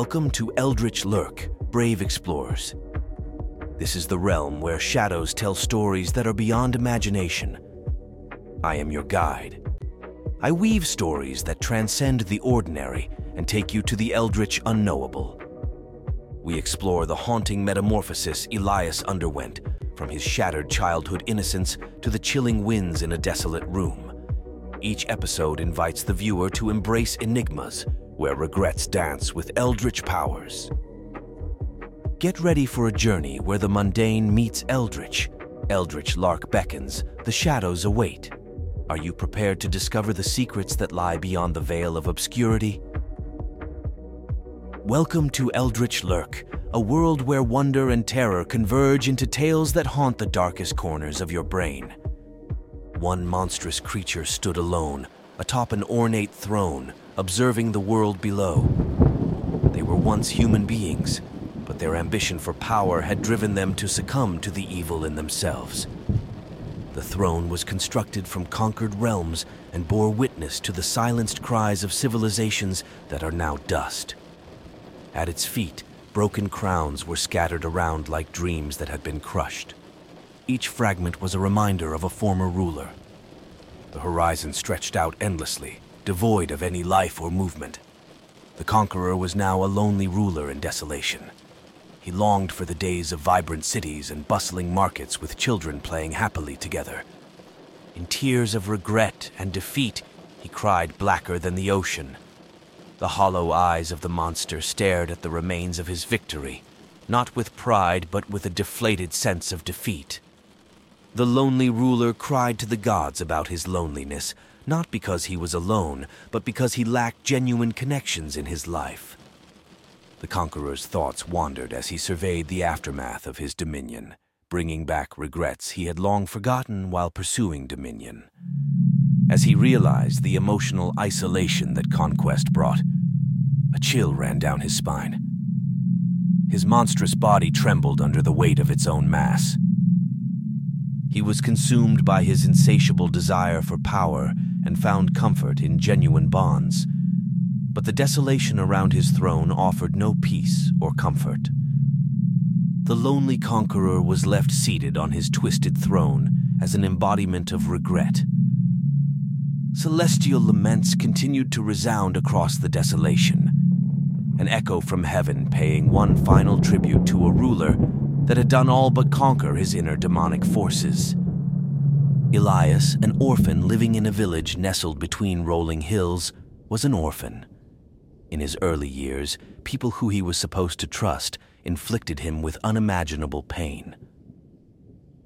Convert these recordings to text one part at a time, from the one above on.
Welcome to Eldritch Lurk, Brave Explorers. This is the realm where shadows tell stories that are beyond imagination. I am your guide. I weave stories that transcend the ordinary and take you to the eldritch unknowable. We explore the haunting metamorphosis Elias underwent from his shattered childhood innocence to the chilling winds in a desolate room. Each episode invites the viewer to embrace enigmas where regrets dance with eldritch powers. Get ready for a journey where the mundane meets eldritch. Eldritch Lurk beckons, the shadows await. Are you prepared to discover the secrets that lie beyond the veil of obscurity? Welcome to Eldritch Lurk, a world where wonder and terror converge into tales that haunt the darkest corners of your brain. One monstrous creature stood alone, atop an ornate throne, observing the world below. They were once human beings, but their ambition for power had driven them to succumb to the evil in themselves. The throne was constructed from conquered realms and bore witness to the silenced cries of civilizations that are now dust. At its feet, broken crowns were scattered around like dreams that had been crushed. Each fragment was a reminder of a former ruler. The horizon stretched out endlessly, devoid of any life or movement. The conqueror was now a lonely ruler in desolation. He longed for the days of vibrant cities and bustling markets with children playing happily together. In tears of regret and defeat, he cried blacker than the ocean. The hollow eyes of the monster stared at the remains of his victory, not with pride, but with a deflated sense of defeat. The lonely ruler cried to the gods about his loneliness, not because he was alone, but because he lacked genuine connections in his life. The conqueror's thoughts wandered as he surveyed the aftermath of his dominion, bringing back regrets he had long forgotten while pursuing dominion. As he realized the emotional isolation that conquest brought, a chill ran down his spine. His monstrous body trembled under the weight of its own mass. He was consumed by his insatiable desire for power and found comfort in genuine bonds. But the desolation around his throne offered no peace or comfort. The lonely conqueror was left seated on his twisted throne as an embodiment of regret. Celestial laments continued to resound across the desolation, an echo from heaven paying one final tribute to a ruler that had done all but conquer his inner demonic forces. Elias, an orphan living in a village nestled between rolling hills, was an orphan. In his early years, people who he was supposed to trust inflicted him with unimaginable pain.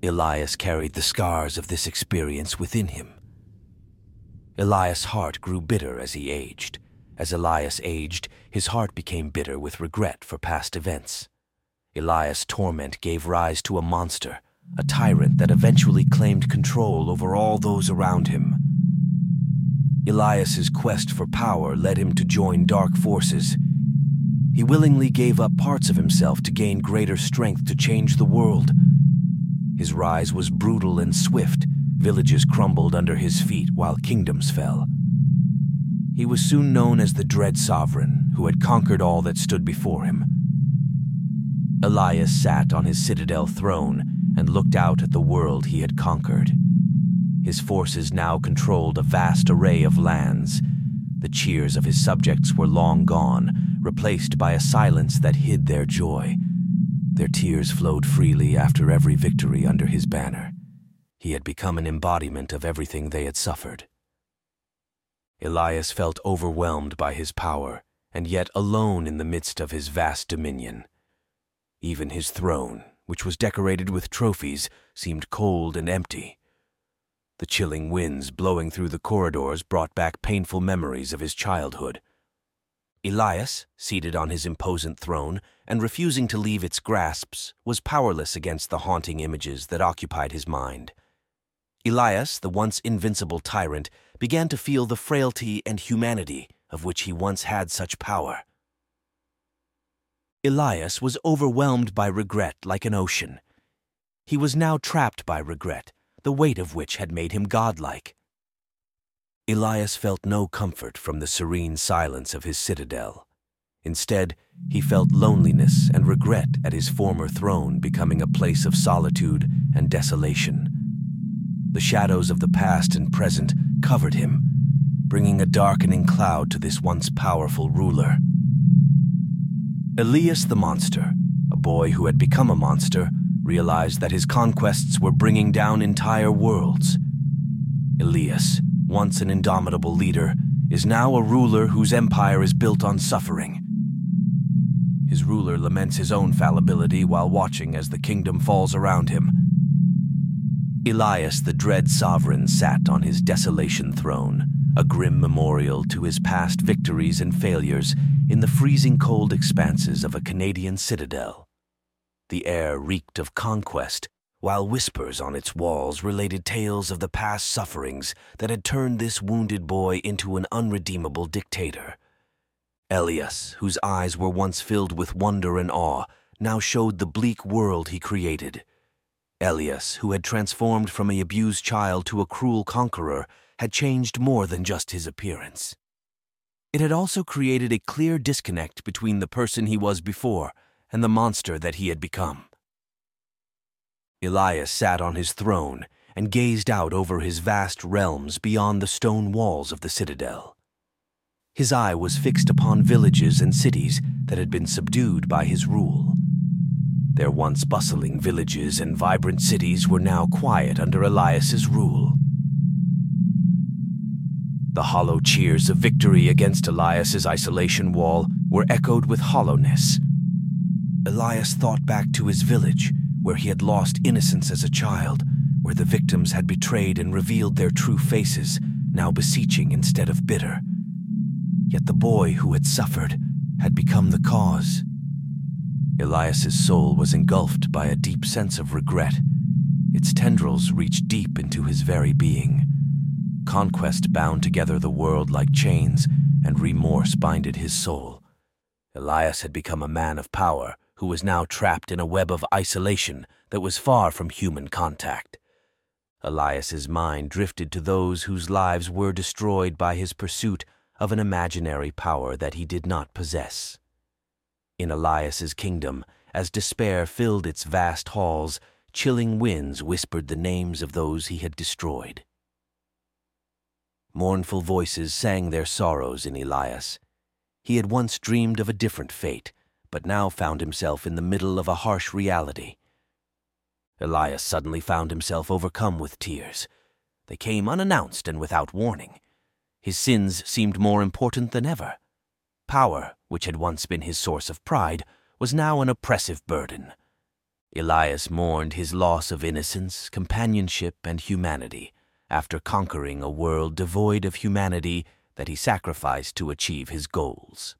Elias carried the scars of this experience within him. Elias' heart grew bitter as he aged. As Elias aged, his heart became bitter with regret for past events. Elias' torment gave rise to a monster, a tyrant that eventually claimed control over all those around him. Elias's quest for power led him to join dark forces. He willingly gave up parts of himself to gain greater strength to change the world. His rise was brutal and swift. Villages crumbled under his feet while kingdoms fell. He was soon known as the Dread Sovereign, who had conquered all that stood before him. Elias sat on his citadel throne and looked out at the world he had conquered. His forces now controlled a vast array of lands. The cheers of his subjects were long gone, replaced by a silence that hid their joy. Their tears flowed freely after every victory under his banner. He had become an embodiment of everything they had suffered. Elias felt overwhelmed by his power, and yet alone in the midst of his vast dominion. Even his throne, which was decorated with trophies, seemed cold and empty. The chilling winds blowing through the corridors brought back painful memories of his childhood. Elias, seated on his imposant throne and refusing to leave its grasps, was powerless against the haunting images that occupied his mind. Elias, the once invincible tyrant, began to feel the frailty and humanity of which he once had such power. Elias was overwhelmed by regret like an ocean. He was now trapped by regret, the weight of which had made him godlike. Elias felt no comfort from the serene silence of his citadel. Instead, he felt loneliness and regret at his former throne becoming a place of solitude and desolation. The shadows of the past and present covered him, bringing a darkening cloud to this once powerful ruler. Elias the monster, a boy who had become a monster, realized that his conquests were bringing down entire worlds. Elias, once an indomitable leader, is now a ruler whose empire is built on suffering. His ruler laments his own fallibility while watching as the kingdom falls around him. Elias, the dread sovereign, sat on his desolation throne, a grim memorial to his past victories and failures in the freezing cold expanses of a Canadian citadel. The air reeked of conquest, while whispers on its walls related tales of the past sufferings that had turned this wounded boy into an unredeemable dictator. Elias, whose eyes were once filled with wonder and awe, now showed the bleak world he created. Elias, who had transformed from a abused child to a cruel conqueror, had changed more than just his appearance. It had also created a clear disconnect between the person he was before and the monster that he had become. Elias sat on his throne and gazed out over his vast realms beyond the stone walls of the citadel. His eye was fixed upon villages and cities that had been subdued by his rule. Their once bustling villages and vibrant cities were now quiet under Elias's rule. The hollow cheers of victory against Elias's isolation wall were echoed with hollowness Elias thought back to his village, where he had lost innocence as a child, where the victims had betrayed and revealed their true faces, now beseeching instead of bitter. Yet the boy who had suffered had become the cause. Elias's soul was engulfed by a deep sense of regret. Its tendrils reached deep into his very being. Conquest bound together the world like chains, and remorse binded his soul. Elias had become a man of power, who was now trapped in a web of isolation that was far from human contact. Elias's mind drifted to those whose lives were destroyed by his pursuit of an imaginary power that he did not possess. In Elias's kingdom, as despair filled its vast halls, chilling winds whispered the names of those he had destroyed. Mournful voices sang their sorrows in Elias. He had once dreamed of a different fate, but now found himself in the middle of a harsh reality. Elias suddenly found himself overcome with tears. They came unannounced and without warning. His sins seemed more important than ever. Power, which had once been his source of pride, was now an oppressive burden. Elias mourned his loss of innocence, companionship, and humanity after conquering a world devoid of humanity that he sacrificed to achieve his goals.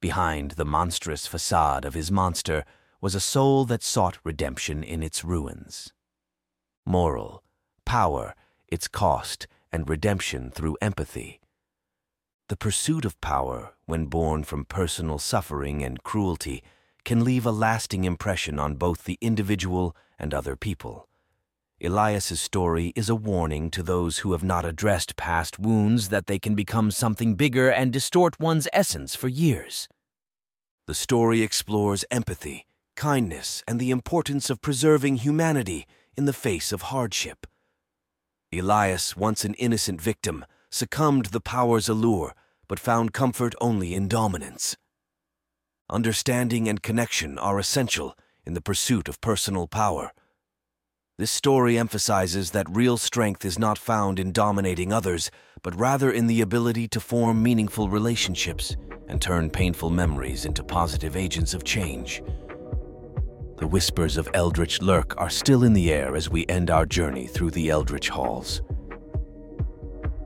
Behind the monstrous facade of his monster was a soul that sought redemption in its ruins. Moral, power, its cost, and redemption through empathy. The pursuit of power, when born from personal suffering and cruelty, can leave a lasting impression on both the individual and other people. Elias's story is a warning to those who have not addressed past wounds that they can become something bigger and distort one's essence for years. The story explores empathy, kindness, and the importance of preserving humanity in the face of hardship. Elias, once an innocent victim, succumbed the power's allure, but found comfort only in dominance. Understanding and connection are essential in the pursuit of personal power. This story emphasizes that real strength is not found in dominating others, but rather in the ability to form meaningful relationships and turn painful memories into positive agents of change. The whispers of Eldritch Lurk are still in the air as we end our journey through the Eldritch Halls.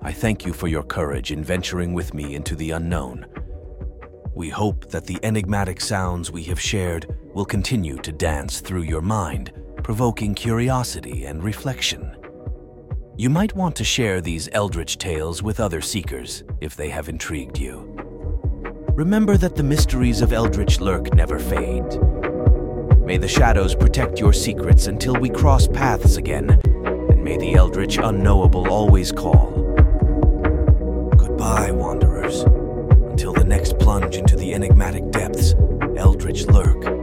I thank you for your courage in venturing with me into the unknown. We hope that the enigmatic sounds we have shared will continue to dance through your mind provoking curiosity and reflection. You might want to share these eldritch tales with other seekers if they have intrigued you. Remember that the mysteries of Eldritch Lurk never fade. May the shadows protect your secrets until we cross paths again, and may the Eldritch Unknowable always call. Goodbye, wanderers, until the next plunge into the enigmatic depths, eldritch lurk,